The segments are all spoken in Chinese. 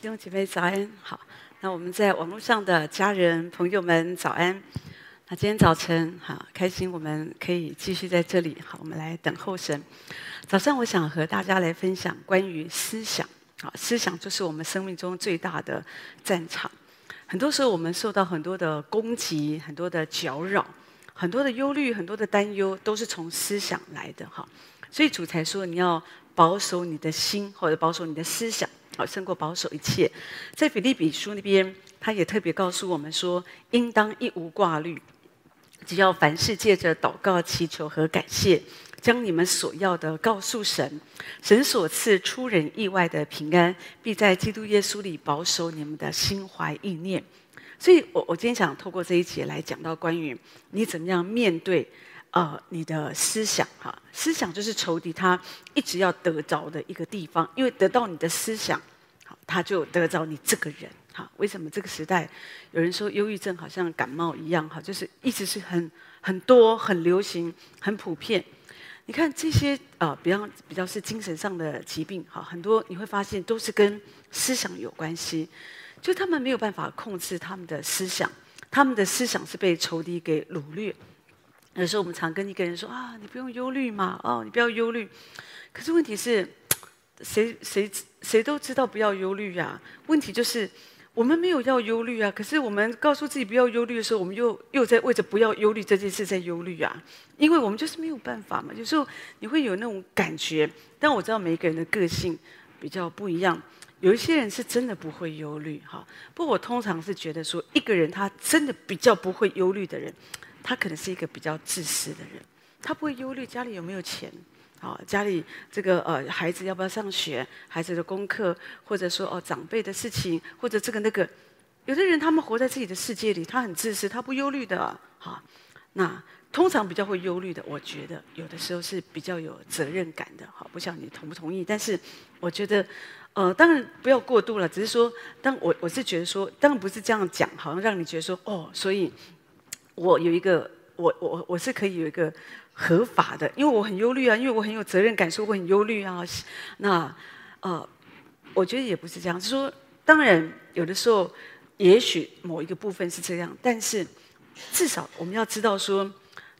弟兄姐妹早安，好。那我们在网络上的家人朋友们早安。那今天早晨好开心，我们可以继续在这里。好，我们来等候神。早上我想和大家来分享关于思想。好，思想就是我们生命中最大的战场。很多时候我们受到很多的攻击，很多的搅扰，很多的忧虑，很多的担忧，都是从思想来的。哈，所以主才说你要保守你的心，或者保守你的思想。好，胜过保守一切。在腓立比书那边，他也特别告诉我们说，应当一无挂虑，只要凡事借着祷告、祈求和感谢，将你们所要的告诉神。神所赐出人意外的平安，必在基督耶稣里保守你们的心怀意念。所以我我今天想透过这一节来讲到关于你怎么样面对。呃，你的思想哈，思想就是仇敌他一直要得着的一个地方，因为得到你的思想，好，他就得着你这个人哈。为什么这个时代有人说忧郁症好像感冒一样哈？就是一直是很很多、很流行、很普遍。你看这些呃，比较比较是精神上的疾病哈，很多你会发现都是跟思想有关系，就他们没有办法控制他们的思想，他们的思想是被仇敌给掳掠。有时候我们常跟一个人说啊，你不用忧虑嘛，哦，你不要忧虑。可是问题是，谁谁谁都知道不要忧虑呀。问题就是我们没有要忧虑啊。可是我们告诉自己不要忧虑的时候，我们又又在为着不要忧虑这件事在忧虑啊。因为我们就是没有办法嘛。有时候你会有那种感觉，但我知道每一个人的个性比较不一样。有一些人是真的不会忧虑哈。不过我通常是觉得说，一个人他真的比较不会忧虑的人。他可能是一个比较自私的人，他不会忧虑家里有没有钱，啊，家里这个呃孩子要不要上学，孩子的功课，或者说哦长辈的事情，或者这个那个，有的人他们活在自己的世界里，他很自私，他不忧虑的，哈。那通常比较会忧虑的，我觉得有的时候是比较有责任感的，哈，不晓得你同不同意？但是我觉得，呃，当然不要过度了，只是说，当我我是觉得说，当然不是这样讲，好像让你觉得说，哦，所以。我有一个，我我我是可以有一个合法的，因为我很忧虑啊，因为我很有责任感，所以我很忧虑啊。那呃，我觉得也不是这样，就说，当然有的时候，也许某一个部分是这样，但是至少我们要知道说，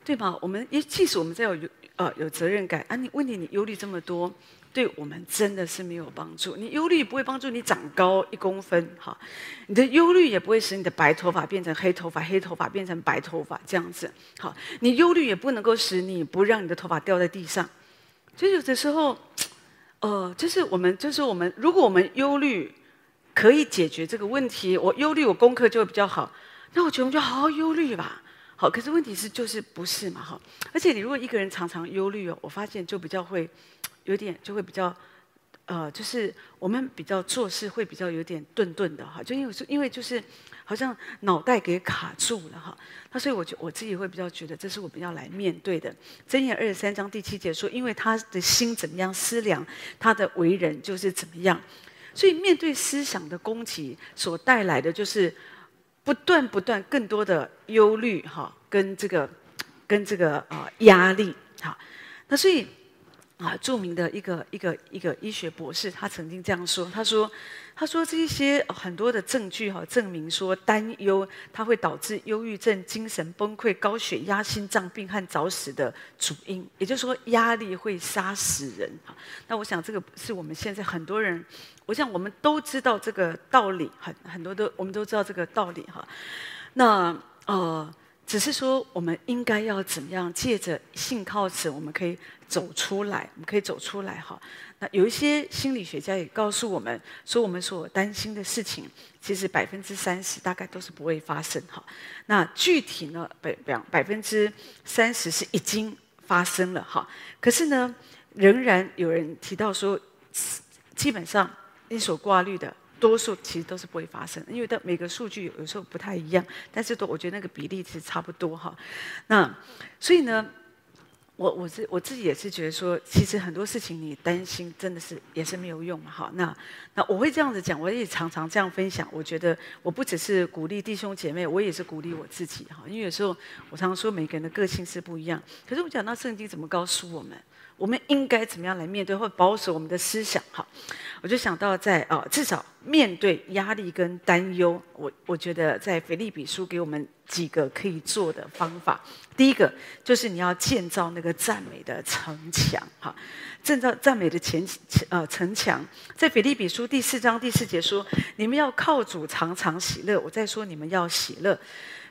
对吧？我们也即使我们在有呃有责任感啊，你问题你忧虑这么多。对我们真的是没有帮助。你忧虑不会帮助你长高一公分，哈，你的忧虑也不会使你的白头发变成黑头发，黑头发变成白头发这样子，好，你忧虑也不能够使你不让你的头发掉在地上。所以有的时候，呃，就是我们，就是我们，如果我们忧虑可以解决这个问题，我忧虑我功课就会比较好，那我觉得我们就好好忧虑吧，好。可是问题是就是不是嘛，哈。而且你如果一个人常常忧虑哦，我发现就比较会。有点就会比较，呃，就是我们比较做事会比较有点顿顿的哈，就因为因为就是好像脑袋给卡住了哈，那所以我就我自己会比较觉得这是我们要来面对的。箴言二十三章第七节说，因为他的心怎么样思量，他的为人就是怎么样，所以面对思想的攻击所带来的就是不断不断更多的忧虑哈，跟这个跟这个啊压力哈，那所以。啊，著名的一个一个一个医学博士，他曾经这样说：“他说，他说这些很多的证据哈，证明说担忧它会导致忧郁症、精神崩溃、高血压、心脏病和早死的主因。也就是说，压力会杀死人。哈那我想，这个是我们现在很多人，我想我们都知道这个道理，很很多都我们都知道这个道理哈。那呃。”只是说，我们应该要怎么样？借着信靠神，我们可以走出来。我们可以走出来，哈。那有一些心理学家也告诉我们，说我们所担心的事情，其实百分之三十大概都是不会发生，哈。那具体呢，百两百分之三十是已经发生了，哈。可是呢，仍然有人提到说，基本上你所挂虑的。多数其实都是不会发生，因为的每个数据有时候不太一样，但是都我觉得那个比例其实差不多哈。那所以呢，我我是我自己也是觉得说，其实很多事情你担心真的是也是没有用哈。那那我会这样子讲，我也常常这样分享。我觉得我不只是鼓励弟兄姐妹，我也是鼓励我自己哈。因为有时候我常常说每个人的个性是不一样，可是我讲到圣经怎么告诉我们，我们应该怎么样来面对或保守我们的思想哈。我就想到在啊，至少面对压力跟担忧，我我觉得在腓立比书给我们几个可以做的方法。第一个就是你要建造那个赞美的城墙，哈，建造赞美的前呃城墙。在腓立比书第四章第四节说：“你们要靠主常常喜乐。”我在说你们要喜乐，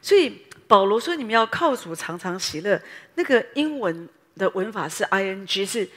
所以保罗说你们要靠主常常喜乐。那个英文。的文法是 ing，是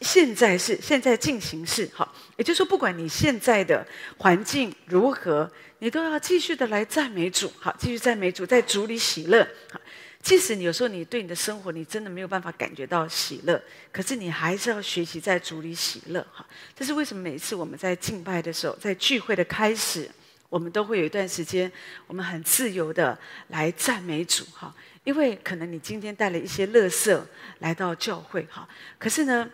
现在是现在进行式，好，也就是说，不管你现在的环境如何，你都要继续的来赞美主，好，继续赞美主，在主里喜乐，好，即使你有时候你对你的生活你真的没有办法感觉到喜乐，可是你还是要学习在主里喜乐，好，这是为什么每次我们在敬拜的时候，在聚会的开始，我们都会有一段时间，我们很自由的来赞美主，哈。因为可能你今天带了一些乐色来到教会，哈，可是呢，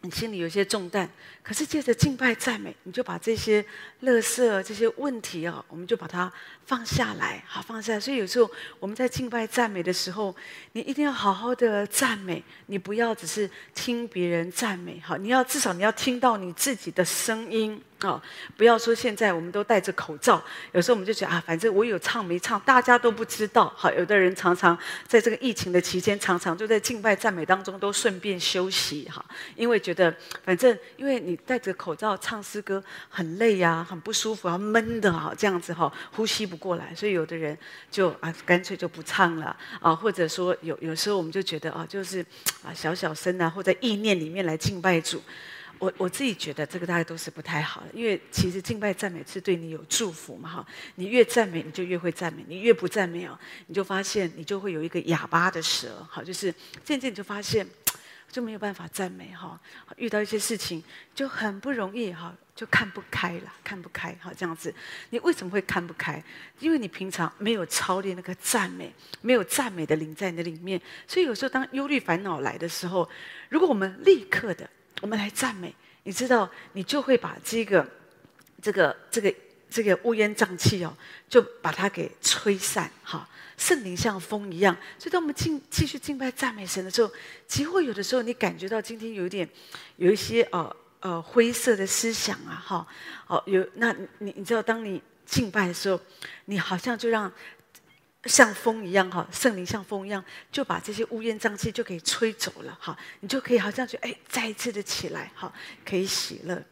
你心里有些重担，可是借着敬拜赞美，你就把这些乐色、这些问题啊，我们就把它放下来，好，放下来。所以有时候我们在敬拜赞美的时候，你一定要好好的赞美，你不要只是听别人赞美，好，你要至少你要听到你自己的声音。哦，不要说现在我们都戴着口罩，有时候我们就觉得啊，反正我有唱没唱，大家都不知道。好，有的人常常在这个疫情的期间，常常就在敬拜赞美当中都顺便休息哈，因为觉得反正因为你戴着口罩唱诗歌很累呀、很不舒服，啊，闷的哈，这样子哈，呼吸不过来，所以有的人就啊干脆就不唱了啊，或者说有有时候我们就觉得啊，就是啊小小声啊，或者意念里面来敬拜主。我我自己觉得这个大概都是不太好的，因为其实敬拜赞美是对你有祝福嘛哈，你越赞美你就越会赞美，你越不赞美哦，你就发现你就会有一个哑巴的舌，好，就是渐渐就发现就没有办法赞美哈，遇到一些事情就很不容易哈，就看不开了，看不开哈，这样子，你为什么会看不开？因为你平常没有操练那个赞美，没有赞美的灵在你的里面，所以有时候当忧虑烦恼来的时候，如果我们立刻的。我们来赞美，你知道，你就会把这个、这个、这个、这个乌烟瘴气哦，就把它给吹散。哈，圣灵像风一样，所以当我们敬继续敬拜赞美神的时候，几乎有的时候你感觉到今天有一点有一些呃呃灰色的思想啊，哈，哦有那你你知道，当你敬拜的时候，你好像就让。像风一样哈，圣灵像风一样，就把这些乌烟瘴气就给吹走了哈，你就可以好像觉得哎，再一次的起来哈，可以喜乐。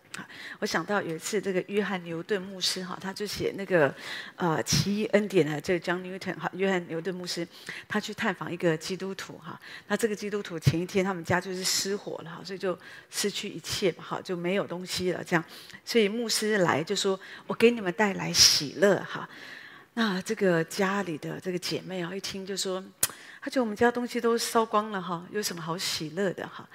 我想到有一次这个约翰牛顿牧师哈，他就写那个呃奇异恩典的这个 John Newton 哈，约翰牛顿牧师，他去探访一个基督徒哈，那这个基督徒前一天他们家就是失火了哈，所以就失去一切嘛哈，就没有东西了这样，所以牧师来就说，我给你们带来喜乐哈。那这个家里的这个姐妹啊，一听就说，她觉得我们家东西都烧光了哈，有什么好喜乐的哈？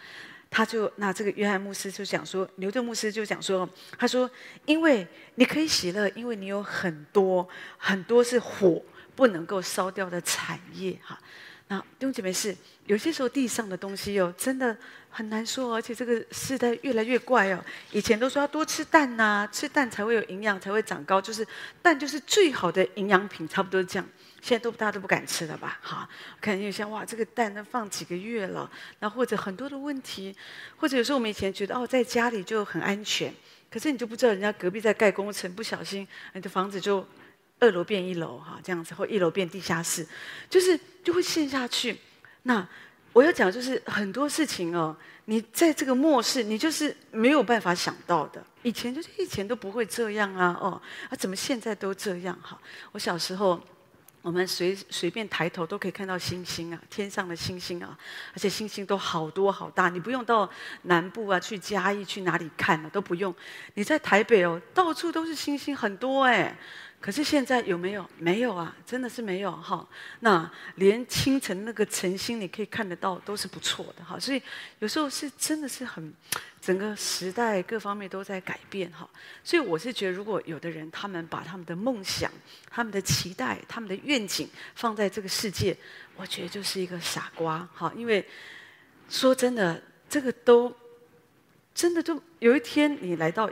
他就那这个约翰牧师就讲说，牛顿牧师就讲说，他说，因为你可以喜乐，因为你有很多很多是火不能够烧掉的产业哈。那弟兄姐妹是有些时候地上的东西哦，真的很难说，而且这个时代越来越怪哦。以前都说要多吃蛋呐，吃蛋才会有营养，才会长高，就是蛋就是最好的营养品，差不多这样。现在都大家都不敢吃了吧？哈，可能有些哇，这个蛋能放几个月了，那或者很多的问题，或者有时候我们以前觉得哦，在家里就很安全，可是你就不知道人家隔壁在盖工程，不小心你的房子就。二楼变一楼哈，这样子或一楼变地下室，就是就会陷下去。那我要讲就是很多事情哦，你在这个末世，你就是没有办法想到的。以前就是以前都不会这样啊，哦，啊怎么现在都这样哈？我小时候，我们随随便抬头都可以看到星星啊，天上的星星啊，而且星星都好多好大，你不用到南部啊去嘉义去哪里看，啊，都不用。你在台北哦，到处都是星星，很多哎。可是现在有没有？没有啊，真的是没有哈。那连清晨那个晨星你可以看得到，都是不错的哈。所以有时候是真的是很，整个时代各方面都在改变哈。所以我是觉得，如果有的人他们把他们的梦想、他们的期待、他们的愿景放在这个世界，我觉得就是一个傻瓜哈。因为说真的，这个都真的就有一天你来到。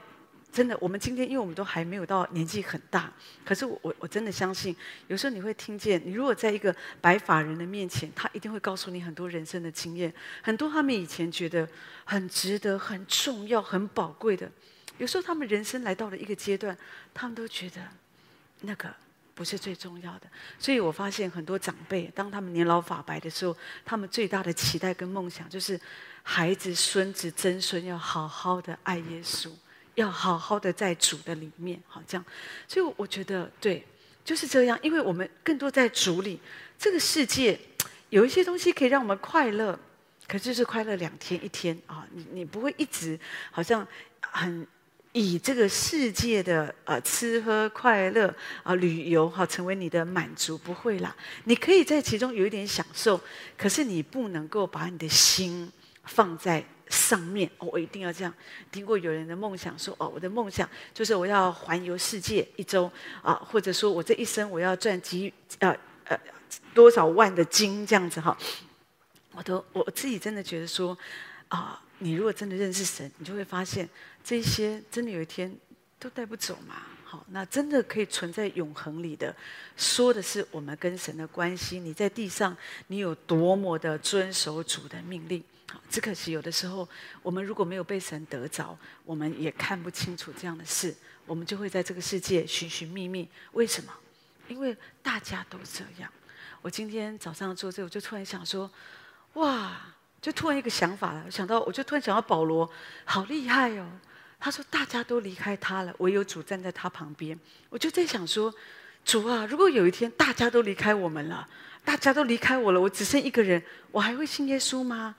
真的，我们今天因为我们都还没有到年纪很大，可是我我我真的相信，有时候你会听见，你如果在一个白发人的面前，他一定会告诉你很多人生的经验，很多他们以前觉得很值得、很重要、很宝贵的，有时候他们人生来到了一个阶段，他们都觉得那个不是最重要的。所以我发现很多长辈，当他们年老发白的时候，他们最大的期待跟梦想就是孩子、孙子、曾孙要好好的爱耶稣，要好好的在主的里面，好这样。所以我觉得对，就是这样，因为我们更多在主里，这个世界有一些东西可以让我们快乐。可是就是快乐两天一天啊，你你不会一直好像很以这个世界的呃吃喝快乐啊旅游哈成为你的满足，不会啦。你可以在其中有一点享受，可是你不能够把你的心放在上面。哦，我一定要这样。听过有人的梦想说，哦，我的梦想就是我要环游世界一周啊，或者说我这一生我要赚几呃呃多少万的金这样子哈。我都我自己真的觉得说，啊，你如果真的认识神，你就会发现这些真的有一天都带不走嘛。好，那真的可以存在永恒里的，说的是我们跟神的关系。你在地上，你有多么的遵守主的命令？只可惜有的时候，我们如果没有被神得着，我们也看不清楚这样的事，我们就会在这个世界寻寻觅觅。为什么？因为大家都这样。我今天早上做这，我就突然想说。哇！就突然一个想法了，我想到我就突然想到保罗，好厉害哦！他说大家都离开他了，唯有主站在他旁边。我就在想说，主啊，如果有一天大家都离开我们了，大家都离开我了，我只剩一个人，我还会信耶稣吗？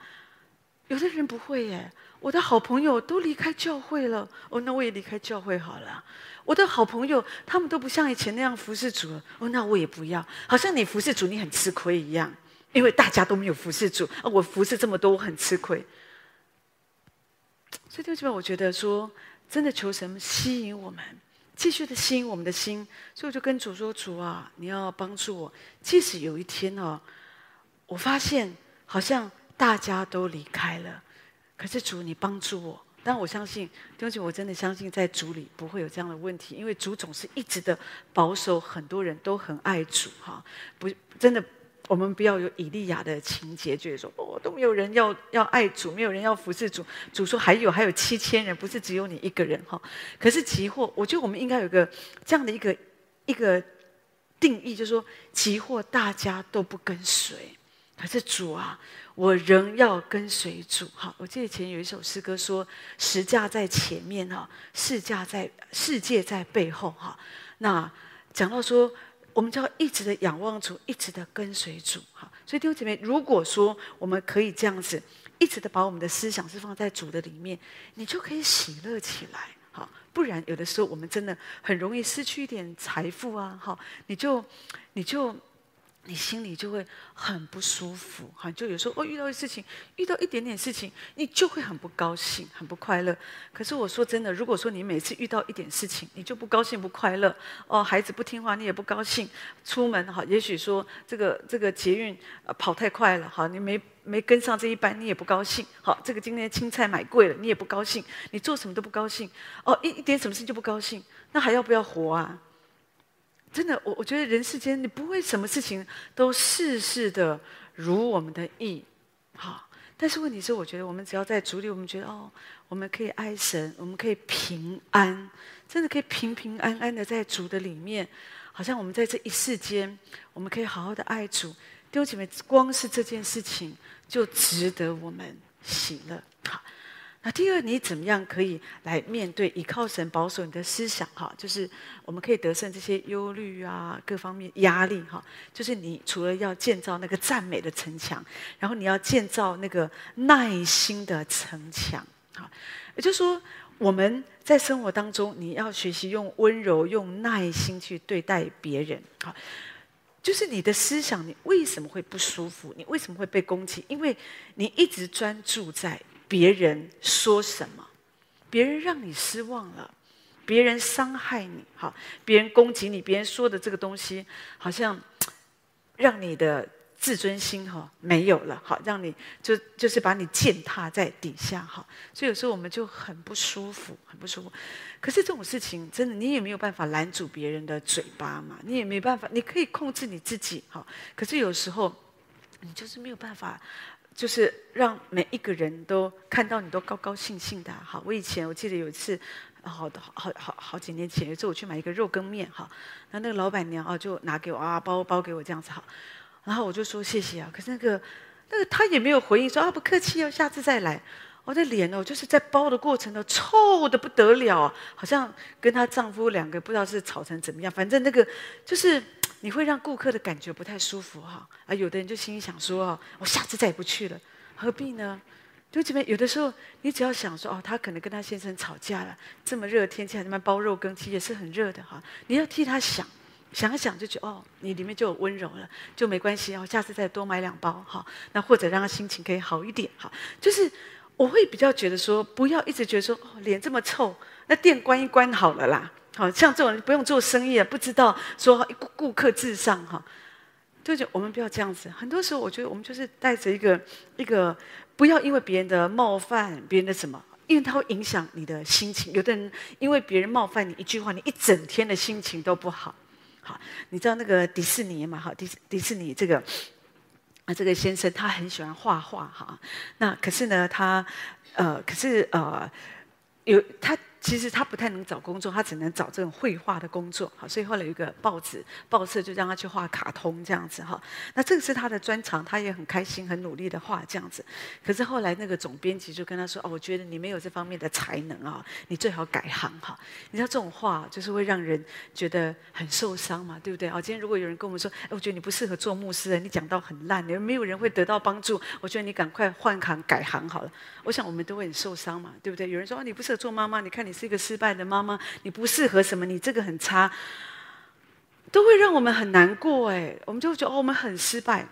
有的人不会耶。我的好朋友都离开教会了，哦，那我也离开教会好了。我的好朋友他们都不像以前那样服侍主了，哦，那我也不要。好像你服侍主，你很吃亏一样。因为大家都没有服侍主，啊，我服侍这么多，我很吃亏。所以，弟兄们，我觉得说，真的求神吸引我们，继续的吸引我们的心。所以，我就跟主说：“主啊，你要帮助我。即使有一天哦，我发现好像大家都离开了，可是主，你帮助我。但我相信，弟兄，我真的相信，在主里不会有这样的问题，因为主总是一直的保守，很多人都很爱主，哈，不，真的。”我们不要有以利亚的情节，就是说哦，都没有人要要爱主，没有人要服侍主。主说还有还有七千人，不是只有你一个人哈。可是急祸，我觉得我们应该有个这样的一个一个定义，就是说急祸大家都不跟随，可是主啊，我仍要跟随主。哈，我记得以前有一首诗歌说，十架在前面哈，世界在世界在背后哈。那讲到说。我们就要一直的仰望主，一直的跟随主，哈。所以弟兄姐妹，如果说我们可以这样子，一直的把我们的思想是放在主的里面，你就可以喜乐起来，哈。不然有的时候我们真的很容易失去一点财富啊，哈。你就，你就。你心里就会很不舒服，哈，就有时候哦，遇到事情，遇到一点点事情，你就会很不高兴，很不快乐。可是我说真的，如果说你每次遇到一点事情，你就不高兴、不快乐，哦，孩子不听话，你也不高兴，出门哈，也许说这个这个捷运呃跑太快了，哈，你没没跟上这一班，你也不高兴，好，这个今天青菜买贵了，你也不高兴，你做什么都不高兴，哦，一一点什么事情就不高兴，那还要不要活啊？真的，我我觉得人世间你不会什么事情都事事的如我们的意，好。但是问题是，我觉得我们只要在主里，我们觉得哦，我们可以爱神，我们可以平安，真的可以平平安安的在主的里面，好像我们在这一世间，我们可以好好的爱主。弟兄姐妹，光是这件事情就值得我们喜乐。好。那第二，你怎么样可以来面对依靠神保守你的思想？哈，就是我们可以得胜这些忧虑啊，各方面压力哈。就是你除了要建造那个赞美的城墙，然后你要建造那个耐心的城墙。哈，也就是说，我们在生活当中，你要学习用温柔、用耐心去对待别人。哈，就是你的思想，你为什么会不舒服？你为什么会被攻击？因为你一直专注在。别人说什么，别人让你失望了，别人伤害你，好，别人攻击你，别人说的这个东西，好像让你的自尊心哈没有了，好，让你就就是把你践踏在底下，哈，所以有时候我们就很不舒服，很不舒服。可是这种事情真的，你也没有办法拦住别人的嘴巴嘛，你也没办法，你可以控制你自己，哈，可是有时候你就是没有办法。就是让每一个人都看到你都高高兴兴的。好，我以前我记得有一次，好好好好几年前，有一次我去买一个肉羹面哈，那那个老板娘啊就拿给我啊包包给我这样子哈，然后我就说谢谢啊，可是那个那个他也没有回应说啊不客气哦，下次再来。我的脸哦，就是在包的过程呢，臭的不得了，好像跟她丈夫两个不知道是吵成怎么样，反正那个就是你会让顾客的感觉不太舒服哈。啊，有的人就心里想说哦，我下次再也不去了，何必呢？就这边有的时候，你只要想说哦，他可能跟他先生吵架了，这么热的天气还在那边包肉羹，其实也是很热的哈。你要替他想，想一想就觉得哦，你里面就有温柔了，就没关系哦，下次再多买两包哈。那或者让他心情可以好一点哈。就是我会比较觉得说，不要一直觉得说哦，脸这么臭，那店关一关好了啦。好像这种人不用做生意啊，不知道说顾顾客至上哈。就就我们不要这样子。很多时候我觉得我们就是带着一个一个。不要因为别人的冒犯，别人的什么，因为它会影响你的心情。有的人因为别人冒犯你一句话，你一整天的心情都不好。好，你知道那个迪士尼嘛？哈，迪迪士尼这个啊，这个先生他很喜欢画画哈。那可是呢，他呃，可是呃，有他。其实他不太能找工作，他只能找这种绘画的工作。好，所以后来有一个报纸报社就让他去画卡通这样子哈。那这个是他的专长，他也很开心、很努力的画这样子。可是后来那个总编辑就跟他说：“哦，我觉得你没有这方面的才能啊，你最好改行哈。”你知道这种话就是会让人觉得很受伤嘛，对不对？哦，今天如果有人跟我们说：“哎，我觉得你不适合做牧师，你讲到很烂，你没有人会得到帮助。”我觉得你赶快换行改行好了。我想我们都会很受伤嘛，对不对？有人说：“哦，你不适合做妈妈，你看你。”是一个失败的妈妈，你不适合什么？你这个很差，都会让我们很难过哎。我们就会觉得哦，我们很失败。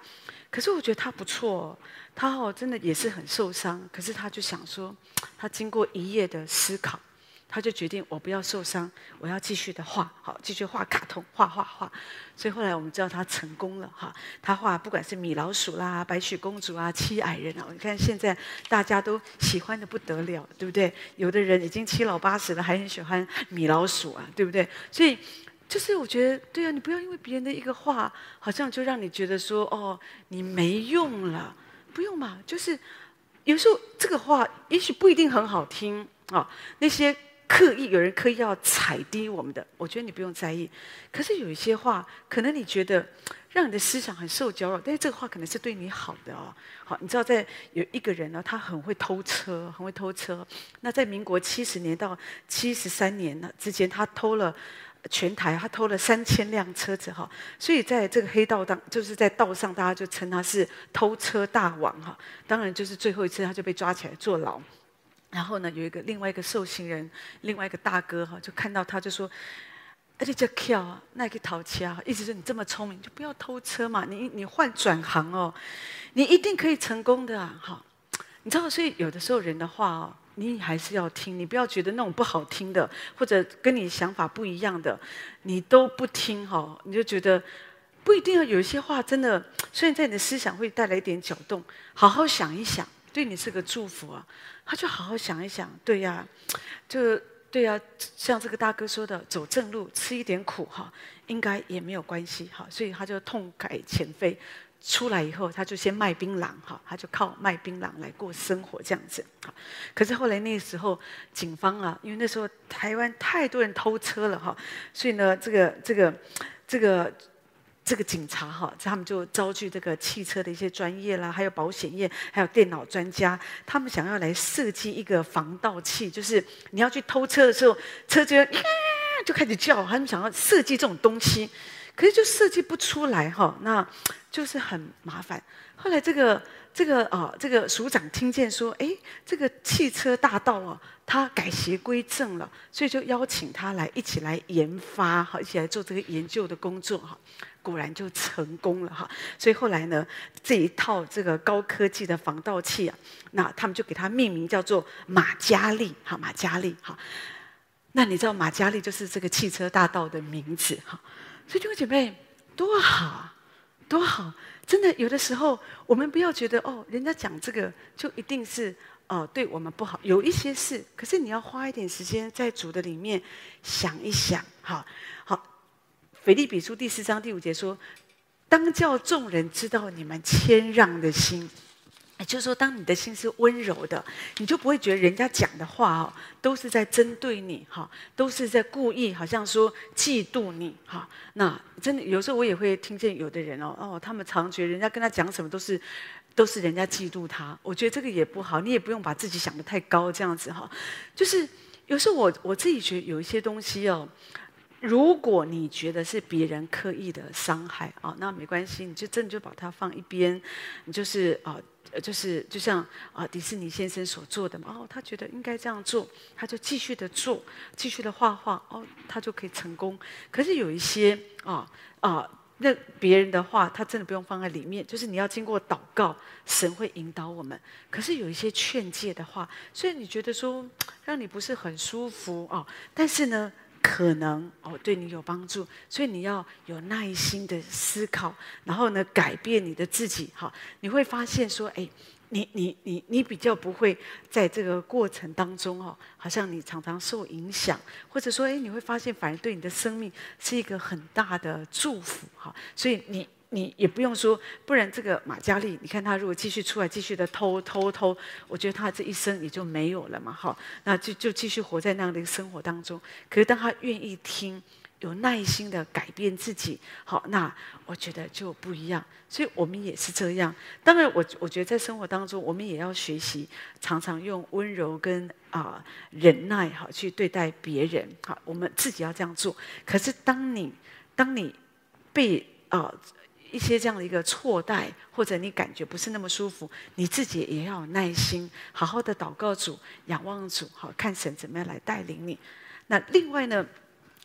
可是我觉得他不错，他哦真的也是很受伤。可是他就想说，他经过一夜的思考。他就决定，我不要受伤，我要继续的画，好，继续画卡通，画画画。所以后来我们知道他成功了哈，他画不管是米老鼠啦、白雪公主啊、七矮人啊，你看现在大家都喜欢的不得了，对不对？有的人已经七老八十了，还很喜欢米老鼠啊，对不对？所以就是我觉得，对啊，你不要因为别人的一个画，好像就让你觉得说，哦，你没用了，不用嘛。就是有时候这个话也许不一定很好听啊，那些。刻意有人刻意要踩低我们的，我觉得你不用在意。可是有一些话，可能你觉得让你的思想很受搅扰，但是这个话可能是对你好的哦。好，你知道在有一个人呢，他很会偷车，很会偷车。那在民国七十年到七十三年呢之间，他偷了全台，他偷了三千辆车子哈。所以在这个黑道当，就是在道上，大家就称他是偷车大王哈。当然，就是最后一次他就被抓起来坐牢。然后呢，有一个另外一个受刑人，另外一个大哥哈，就看到他就说：“哎，你这跳啊，那个淘气啊，意思是你这么聪明，就不要偷车嘛，你你换转行哦，你一定可以成功的啊！哈，你知道，所以有的时候人的话哦，你还是要听，你不要觉得那种不好听的，或者跟你想法不一样的，你都不听哈，你就觉得不一定要有一些话真的，虽然在你的思想会带来一点搅动，好好想一想。对你是个祝福啊，他就好好想一想，对呀，就对呀，像这个大哥说的，走正路，吃一点苦哈，应该也没有关系哈，所以他就痛改前非，出来以后他就先卖槟榔哈，他就靠卖槟榔来过生活这样子哈。可是后来那时候警方啊，因为那时候台湾太多人偷车了哈，所以呢，这个这个这个。这个警察哈，他们就招聚这个汽车的一些专业啦，还有保险业，还有电脑专家，他们想要来设计一个防盗器，就是你要去偷车的时候，车就 就开始叫，他们想要设计这种东西，可是就设计不出来哈，那就是很麻烦。后来这个这个啊，这个署长听见说，哎，这个汽车大盗啊，他改邪归正了，所以就邀请他来一起来研发哈，一起来做这个研究的工作哈。果然就成功了哈，所以后来呢，这一套这个高科技的防盗器啊，那他们就给它命名叫做马嘉利哈，马嘉利哈。那你知道马嘉利就是这个汽车大盗的名字哈，所以弟兄姐妹多好多好，真的有的时候我们不要觉得哦，人家讲这个就一定是哦对我们不好，有一些事，可是你要花一点时间在主的里面想一想哈，腓立比书第四章第五节说：“当叫众人知道你们谦让的心，也就是说，当你的心是温柔的，你就不会觉得人家讲的话哦，都是在针对你哈，都是在故意，好像说嫉妒你哈。那真的有时候我也会听见有的人哦哦，他们常觉得人家跟他讲什么都是都是人家嫉妒他。我觉得这个也不好，你也不用把自己想得太高这样子哈。就是有时候我我自己觉得有一些东西哦。如果你觉得是别人刻意的伤害啊，那没关系，你就真的就把它放一边，你就是啊，就是就像啊迪士尼先生所做的嘛，哦，他觉得应该这样做，他就继续的做，继续的画画，哦，他就可以成功。可是有一些啊啊，那别人的话，他真的不用放在里面，就是你要经过祷告，神会引导我们。可是有一些劝诫的话，虽然你觉得说让你不是很舒服啊，但是呢。可能哦，对你有帮助，所以你要有耐心的思考，然后呢，改变你的自己哈。你会发现说，哎，你你你你比较不会在这个过程当中哦，好像你常常受影响，或者说，哎，你会发现反而对你的生命是一个很大的祝福哈。所以你。你也不用说，不然这个马嘉利，你看他如果继续出来，继续的偷偷偷，我觉得他这一生也就没有了嘛，哈，那就就继续活在那样的一个生活当中。可是当他愿意听，有耐心的改变自己，好，那我觉得就不一样。所以我们也是这样。当然我，我觉得在生活当中，我们也要学习，常常用温柔跟啊、忍耐，哈去对待别人，好，我们自己要这样做。可是当你当你被啊。一些这样的一个错待，或者你感觉不是那么舒服，你自己也要有耐心，好好的祷告主，仰望主，好看神怎么样来带领你。那另外呢，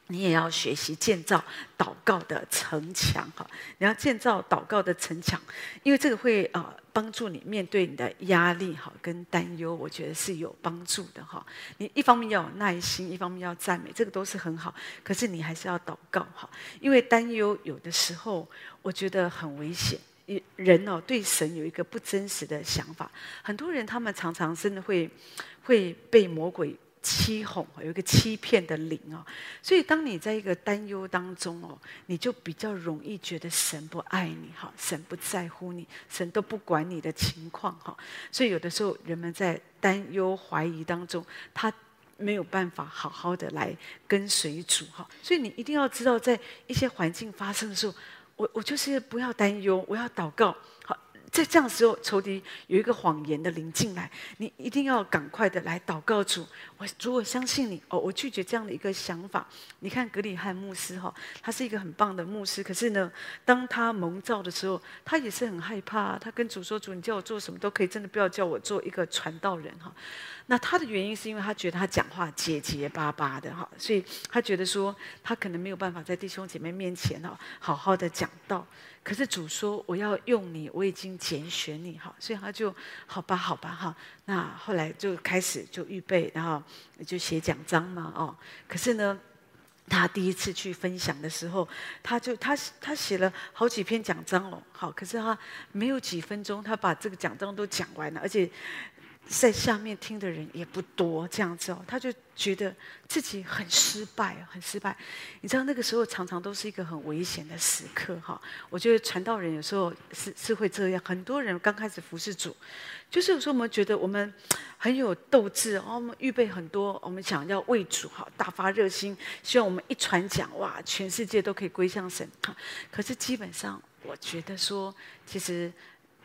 你也要学习建造祷告的城墙，哈，你要建造祷告的城墙，因为这个会啊。帮助你面对你的压力哈，跟担忧，我觉得是有帮助的哈。你一方面要有耐心，一方面要赞美，这个都是很好。可是你还是要祷告哈，因为担忧有的时候我觉得很危险。人哦，对神有一个不真实的想法，很多人他们常常真的会会被魔鬼。欺哄，有一个欺骗的灵哦，所以当你在一个担忧当中哦，你就比较容易觉得神不爱你哈，神不在乎你，神都不管你的情况哈，所以有的时候人们在担忧怀疑当中，他没有办法好好的来跟随主哈，所以你一定要知道，在一些环境发生的时候，我我就是不要担忧，我要祷告好。在这样的时候，仇敌有一个谎言的灵进来，你一定要赶快的来祷告主。我如果相信你，哦，我拒绝这样的一个想法。你看格里翰牧师哈，他是一个很棒的牧师，可是呢，当他蒙召的时候，他也是很害怕。他跟主说：“主，你叫我做什么都可以，真的不要叫我做一个传道人哈。”那他的原因是因为他觉得他讲话结结巴巴的哈，所以他觉得说他可能没有办法在弟兄姐妹面前哈好好的讲道。可是主说我要用你，我已经拣选你哈，所以他就好吧好吧哈。那后来就开始就预备，然后就写讲章嘛哦。可是呢，他第一次去分享的时候，他就他他写了好几篇讲章哦，好，可是他没有几分钟，他把这个讲章都讲完了，而且。在下面听的人也不多，这样子哦，他就觉得自己很失败，很失败。你知道那个时候常常都是一个很危险的时刻哈。我觉得传道人有时候是是会这样，很多人刚开始服侍主，就是有时候我们觉得我们很有斗志哦，我们预备很多，我们想要为主哈大发热心，希望我们一传讲哇，全世界都可以归向神哈。可是基本上，我觉得说其实。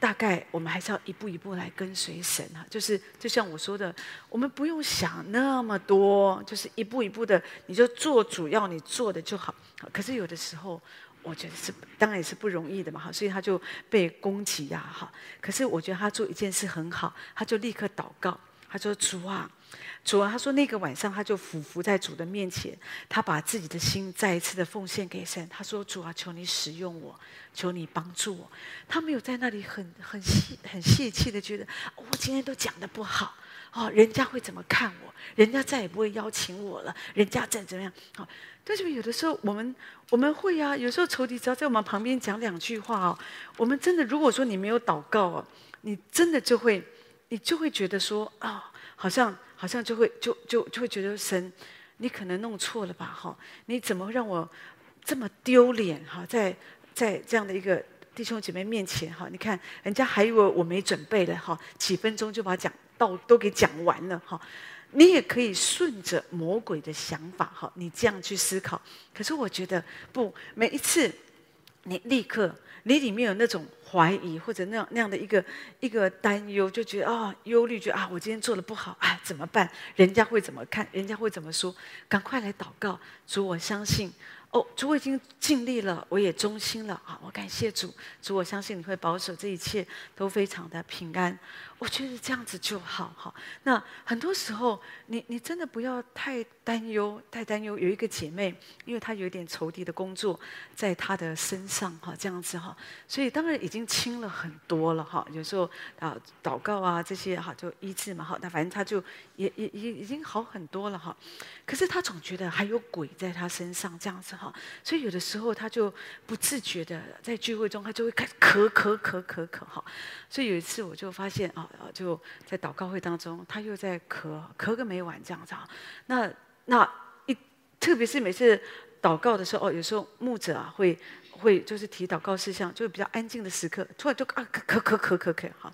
大概我们还是要一步一步来跟随神哈，就是就像我说的，我们不用想那么多，就是一步一步的，你就做主要你做的就好。可是有的时候，我觉得是当然也是不容易的嘛哈，所以他就被攻击呀哈。可是我觉得他做一件事很好，他就立刻祷告，他说主啊。主啊，他说那个晚上他就俯伏在主的面前，他把自己的心再一次的奉献给神。他说：“主啊，求你使用我，求你帮助我。”他没有在那里很很泄很泄气的觉得，哦，我今天都讲得不好哦，人家会怎么看我？人家再也不会邀请我了，人家再怎么样？好，但是有的时候我们我们会啊，有时候仇敌只要在我们旁边讲两句话哦，我们真的如果说你没有祷告哦，你真的就会你就会觉得说啊。哦好像好像就会就就就会觉得神，你可能弄错了吧？哈，你怎么让我这么丢脸？哈，在在这样的一个弟兄姐妹面前哈，你看人家还以为我没准备了哈，几分钟就把讲道都给讲完了哈。你也可以顺着魔鬼的想法哈，你这样去思考。可是我觉得不，每一次你立刻你里面有那种怀疑或者那样那样的一个一个担忧，就觉得啊、忧虑，觉得啊我今天做的不好，啊怎么办？人家会怎么看？人家会怎么说？赶快来祷告，主我相信。哦，主我已经尽力了，我也忠心了啊！我感谢主，主我相信你会保守这一切都非常的平安。我觉得这样子就好哈。那很多时候，你你真的不要太担忧，太担忧。有一个姐妹，因为她有点仇敌的工作在她的身上哈，这样子哈，所以当然已经轻了很多了哈。有时候啊，祷告啊这些哈，就医治嘛哈。那反正她就也也也已经好很多了哈。可是她总觉得还有鬼在她身上这样子哈，所以有的时候她就不自觉的在聚会中，她就会开始咳咳咳咳咳哈。所以有一次我就发现啊。啊就在祷告会当中，他又在咳，咳个没完这样子啊。那那一，特别是每次祷告的时候，哦，有时候牧者啊会会就是提祷告事项，就比较安静的时刻，突然就啊咳咳咳咳咳哈。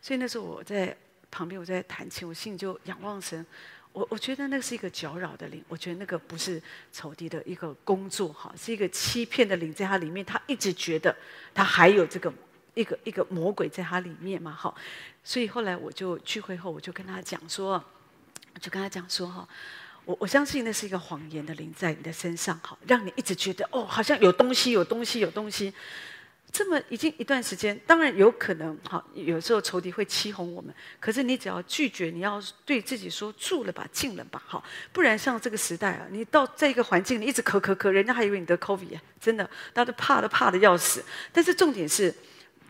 所以那时候我在旁边，我在弹琴，我心里就仰望神。我我觉得那是一个搅扰的灵，我觉得那个不是仇敌的一个工作哈，是一个欺骗的灵，在他里面，他一直觉得他还有这个。一个一个魔鬼在他里面嘛，哈，所以后来我就聚会后，我就跟他讲说，我就跟他讲说，哈，我我相信那是一个谎言的灵在你的身上，哈，让你一直觉得哦，好像有东西，有东西，有东西。这么已经一段时间，当然有可能，哈，有时候仇敌会欺哄我们，可是你只要拒绝，你要对自己说住了吧，静了吧，哈，不然像这个时代啊，你到在一个环境，你一直咳咳咳，人家还以为你得 COVID，真的，大家都怕都怕的要死。但是重点是。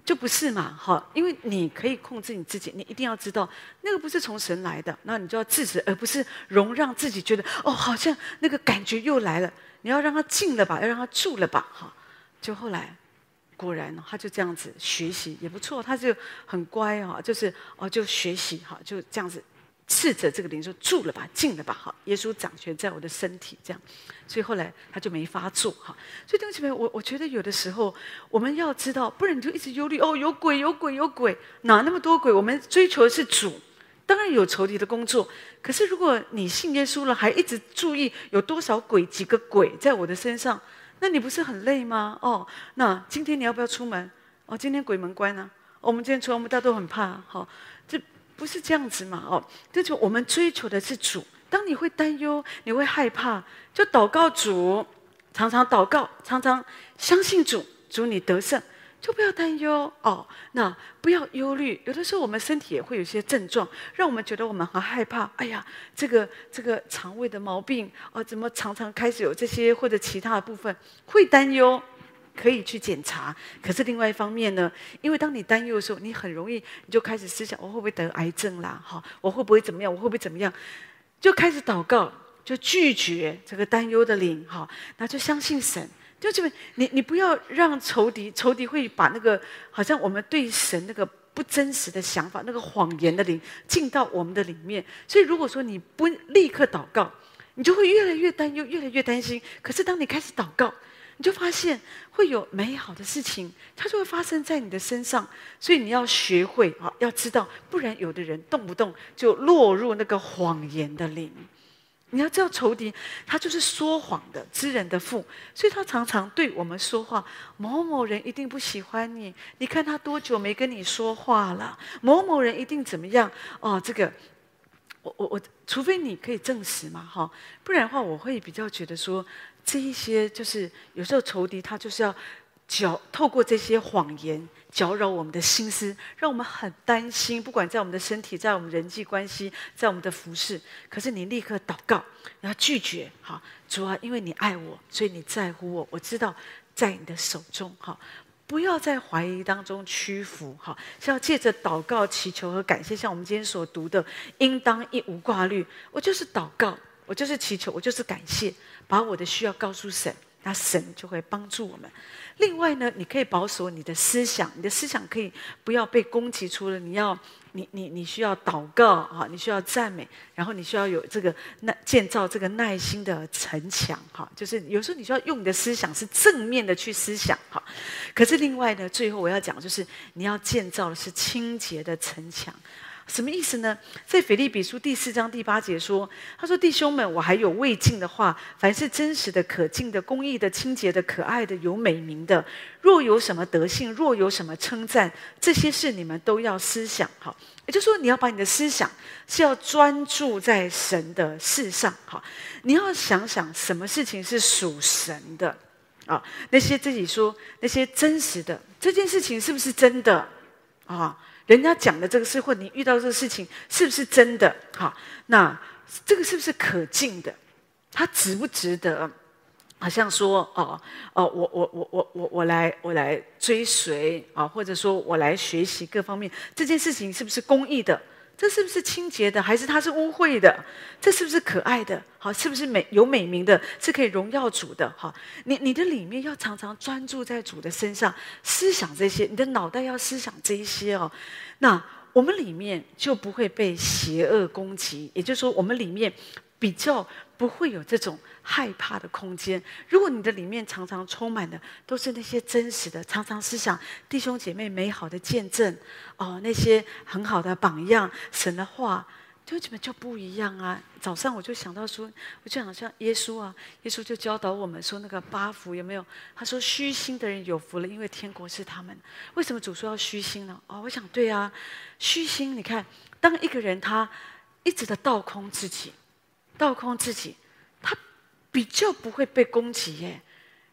就不是嘛，哈，因为你可以控制你自己，你一定要知道那个不是从神来的，那你就要制止，而不是容让自己觉得哦，好像那个感觉又来了，你要让他静了吧，要让他住了吧，哈。就后来果然他就这样子学习也不错，他就很乖哈，就是哦就学习哈，就这样子。斥责这个灵说住了吧，静了吧，哈，耶稣掌权在我的身体，这样，所以后来他就没发作，哈。所以弟兄姐妹，我我觉得有的时候我们要知道，不然你就一直忧虑，哦，有鬼，有鬼，有鬼，哪那么多鬼？我们追求的是主，当然有仇敌的工作，可是如果你信耶稣了，还一直注意有多少鬼，几个鬼在我的身上，那你不是很累吗？哦，那今天你要不要出门？哦，今天鬼门关呢、我们今天出门，大家都很怕，好，这。不是这样子嘛？哦，这就我们追求的是主。当你会担忧，你会害怕，就祷告主，常常祷告，常常相信主，主你得胜，就不要担忧哦。那不要忧虑。有的时候我们身体也会有些症状，让我们觉得我们很害怕。哎呀，这个这个肠胃的毛病哦，怎么常常开始有这些或者其他的部分会担忧。可以去检查，可是另外一方面呢，因为当你担忧的时候，你很容易你就开始思想：我会不会得癌症啦？哈，我会不会怎么样？我会不会怎么样？就开始祷告，就拒绝这个担忧的灵，哈，那就相信神。就这边，你你不要让仇敌，仇敌会把那个好像我们对神那个不真实的想法，那个谎言的灵进到我们的里面。所以如果说你不立刻祷告，你就会越来越担忧，越来越担心。可是当你开始祷告，你就发现会有美好的事情，它就会发生在你的身上。所以你要学会啊，要知道，不然有的人动不动就落入那个谎言的灵。你要知道，仇敌他就是说谎的，知人的父，所以他常常对我们说话。某某人一定不喜欢你，你看他多久没跟你说话了？某某人一定怎么样？哦，这个，我我我，除非你可以证实嘛，哈，不然的话，我会比较觉得说。这一些就是有时候仇敌他就是要搅透过这些谎言搅扰我们的心思，让我们很担心。不管在我们的身体，在我们人际关系，在我们的服侍，可是你立刻祷告，你要拒绝。好，主啊，因为你爱我，所以你在乎我。我知道在你的手中。好，不要在怀疑当中屈服。好，是要借着祷告、祈求和感谢，像我们今天所读的，应当一无挂虑。我就是祷告。我就是祈求，我就是感谢，把我的需要告诉神，那神就会帮助我们。另外呢，你可以保守你的思想，你的思想可以不要被攻击。除了你要，你你你需要祷告啊，你需要赞美，然后你需要有这个耐建造这个耐心的城墙哈。就是有时候你需要用你的思想是正面的去思想哈。可是另外呢，最后我要讲就是你要建造的是清洁的城墙。什么意思呢？在腓立比书第四章第八节说：“他说弟兄们，我还有未尽的话，凡是真实的、可敬的、公义的、清洁的、可爱的、有美名的，若有什么德性，若有什么称赞，这些事你们都要思想。好，也就是说，你要把你的思想是要专注在神的事上。好，你要想想什么事情是属神的啊？那些自己说那些真实的这件事情是不是真的啊？”人家讲的这个事，或你遇到这个事情，是不是真的？哈，那这个是不是可敬的？它值不值得？好像说，哦哦，我我我我我我来我来追随啊，或者说我来学习各方面，这件事情是不是公益的？这是不是清洁的，还是它是污秽的？这是不是可爱的？好，是不是美有美名的？是可以荣耀主的？好，你你的里面要常常专注在主的身上，思想这些，你的脑袋要思想这一些哦。那我们里面就不会被邪恶攻击，也就是说，我们里面比较不会有这种害怕的空间。如果你的里面常常充满的都是那些真实的，常常思想弟兄姐妹美好的见证哦，那些很好的榜样，神的话。就怎么就不一样啊？早上我就想到说，我就想像耶稣啊，耶稣就教导我们说那个八福有没有？他说虚心的人有福了，因为天国是他们。为什么主说要虚心呢？哦，我想对啊，虚心。你看，当一个人他一直的倒空自己，倒空自己，他比较不会被攻击耶。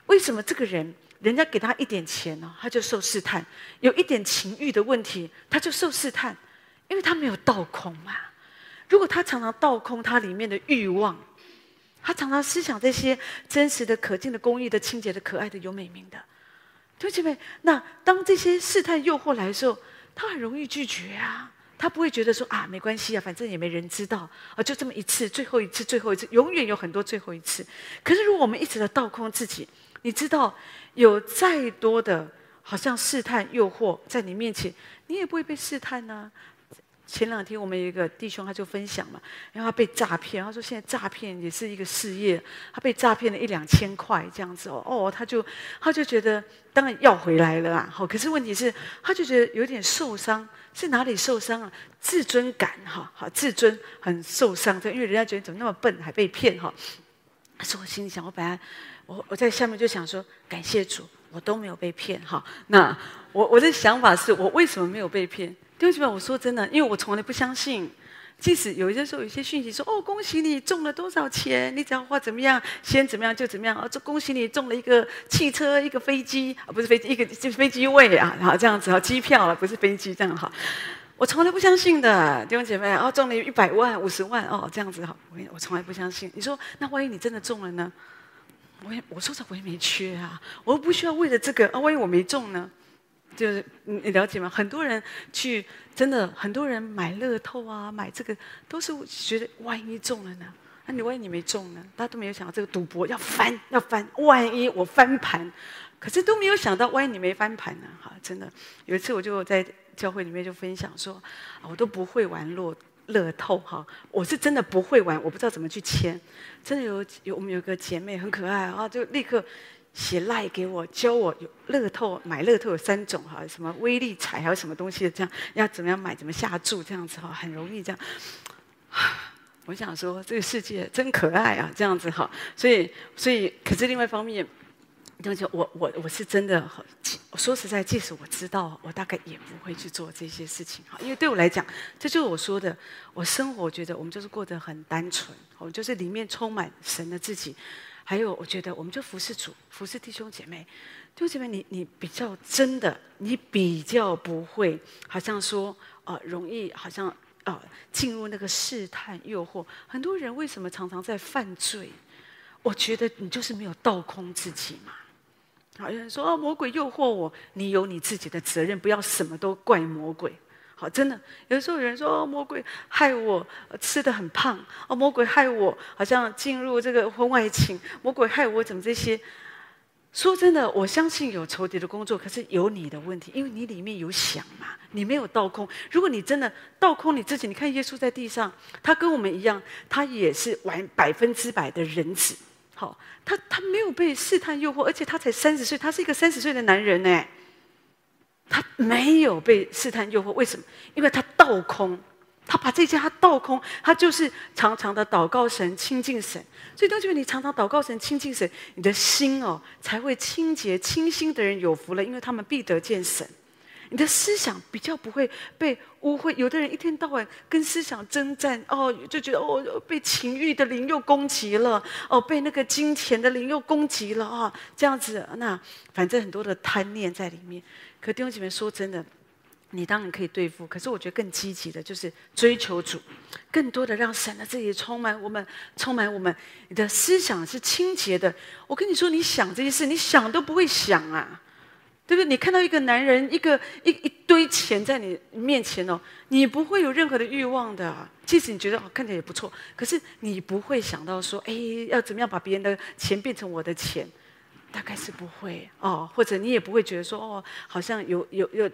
为什么这个人，人家给他一点钱呢，他就受试探；有一点情欲的问题，他就受试探，因为他没有倒空嘛。如果他常常倒空他里面的欲望，他常常思想这些真实的、可敬的、公益的、清洁的、可爱的、有美名的，对不对？那当这些试探、诱惑来的时候，他很容易拒绝啊。他不会觉得说啊，没关系啊，反正也没人知道啊，就这么一次，最后一次，最后一次，永远有很多最后一次。可是如果我们一直的倒空自己，你知道，有再多的，好像试探、诱惑在你面前，你也不会被试探呢、前两天我们有一个弟兄，他就分享嘛，然后他被诈骗，他说现在诈骗也是一个事业，他被诈骗了一两千块这样子哦，哦，他就他就觉得当然要回来了啊，好，可是问题是，他就觉得有点受伤，是哪里受伤了？自尊感哈，好，自尊很受伤，因为人家觉得怎么那么笨还被骗哈。可是我心里想，我本来我我在下面就想说感谢主，我都没有被骗哈。那我我的想法是我为什么没有被骗？弟兄姊妹，我说真的，因为我从来不相信，即使有些时候有些讯息说：“哦，恭喜你中了多少钱，你只要花怎么样，先怎么样就怎么样。”哦，这恭喜你中了一个汽车、一个飞机啊，不是飞机，一个就是飞机位啊，好这样子啊，机票了，不是飞机这样好。我从来不相信的，弟兄姐妹，哦，中了一百万、五十万哦，这样子好，我我从来不相信。你说那万一你真的中了呢？我也我说实话，我也没缺啊，我又不需要为了这个啊，万一我没中呢？就是你了解吗？很多人去，真的很多人买乐透啊，买这个都是觉得万一中了呢？那你万一你没中呢？大家都没有想到这个赌博要翻要翻，万一我翻盘，可是都没有想到万一你没翻盘呢？哈，真的有一次我就在教会里面就分享说，我都不会玩乐乐透哈，我是真的不会玩，我不知道怎么去签。真的有有我们有个姐妹很可爱啊，就立刻。写赖给我，教我有乐透买乐透有三种哈，什么威力彩还有什么东西，这样要怎么样买，怎么下注这样子哈，很容易这样。我想说这个世界真可爱啊，这样子哈，所以所以可是另外一方面，就就我我我是真的，说实在，即使我知道，我大概也不会去做这些事情哈，因为对我来讲，这就是我说的，我生活觉得我们就是过得很单纯，我们就是里面充满神的自己。还有，我觉得我们就服侍主，服侍弟兄姐妹。弟兄姐妹，你你比较真的，你比较不会，好像说，呃，容易好像呃进入那个试探诱惑。很多人为什么常常在犯罪？我觉得你就是没有倒空自己嘛。好，有人说，哦，魔鬼诱惑我，你有你自己的责任，不要什么都怪魔鬼。好，真的，有的时候有人说，魔鬼害我吃得很胖，哦，魔鬼害我好像进入这个婚外情，魔鬼害我怎么这些？说真的，我相信有仇敌的工作，可是有你的问题，因为你里面有想嘛，你没有倒空。如果你真的倒空你自己，你看耶稣在地上，他跟我们一样，他也是完百分之百的人子。好，他他没有被试探诱惑，而且他才三十岁，他是一个三十岁的男人呢。他没有被试探诱惑，为什么？因为他倒空。他把这些他倒空，他就是常常的祷告神、亲近神。所以，当就你常常祷告神、亲近神，你的心哦才会清洁、清心的人有福了，因为他们必得见神。你的思想比较不会被污秽。有的人一天到晚跟思想征战，哦，就觉得哦被情欲的灵又攻击了，哦被那个金钱的灵又攻击了啊，这样子，那反正很多的贪念在里面。可弟兄姐妹说真的。你当然可以对付，可是我觉得更积极的就是追求主，更多的让神的自己充满我们，充满我们。你的思想是清洁的。我跟你说，你想这些事，你想都不会想啊，对不对？你看到一个男人，一个一一堆钱在你面前哦，你不会有任何的欲望的。即使你觉得哦看起来也不错，可是你不会想到说，哎，要怎么样把别人的钱变成我的钱，大概是不会哦。或者你也不会觉得说，哦，好像有有有。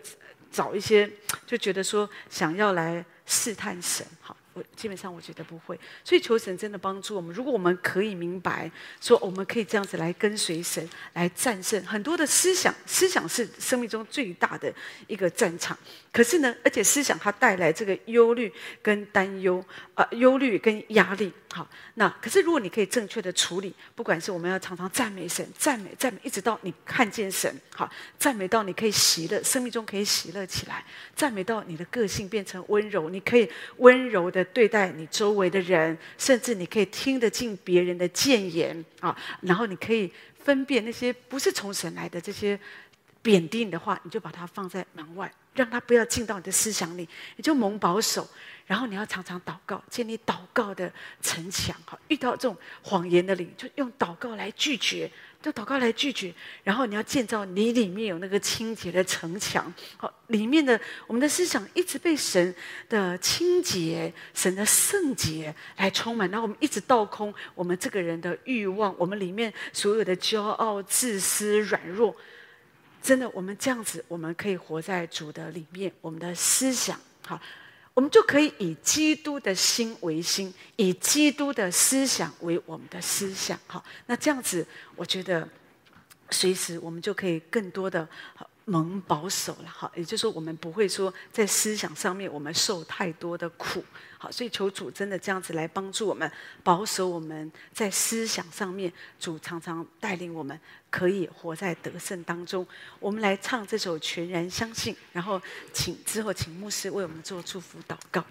找一些就觉得说想要来试探神，好，我基本上我觉得不会，所以求神真的帮助我们。如果我们可以明白说，我们可以这样子来跟随神，来战胜很多的思想，思想是生命中最大的一个战场。可是呢，而且思想它带来这个忧虑跟担忧，啊、呃，忧虑跟压力。好，那可是如果你可以正确的处理，不管是我们要常常赞美神，赞美赞美，一直到你看见神，好，赞美到你可以喜乐，生命中可以喜乐起来，赞美到你的个性变成温柔，你可以温柔的对待你周围的人，甚至你可以听得进别人的谏言啊，然后你可以分辨那些不是从神来的这些贬低你的话，你就把它放在门外。让他不要进到你的思想里，你就蒙保守。然后你要常常祷告，建立祷告的城墙。好，遇到这种谎言的灵，就用祷告来拒绝，就祷告来拒绝。然后你要建造你里面有那个清洁的城墙。好，里面的我们的思想一直被神的清洁、神的圣洁来充满。然后我们一直倒空我们这个人的欲望，我们里面所有的骄傲、自私、软弱。真的，我们这样子，我们可以活在主的里面。我们的思想，好，我们就可以以基督的心为心，以基督的思想为我们的思想。好，那这样子，我觉得随时我们就可以更多的蒙保守了。好，也就是说，我们不会说在思想上面我们受太多的苦。好，所以求主真的这样子来帮助我们，保守我们在思想上面。主常常带领我们，可以活在得胜当中。我们来唱这首《全然相信》，然后请之后请牧师为我们做祝福祷告。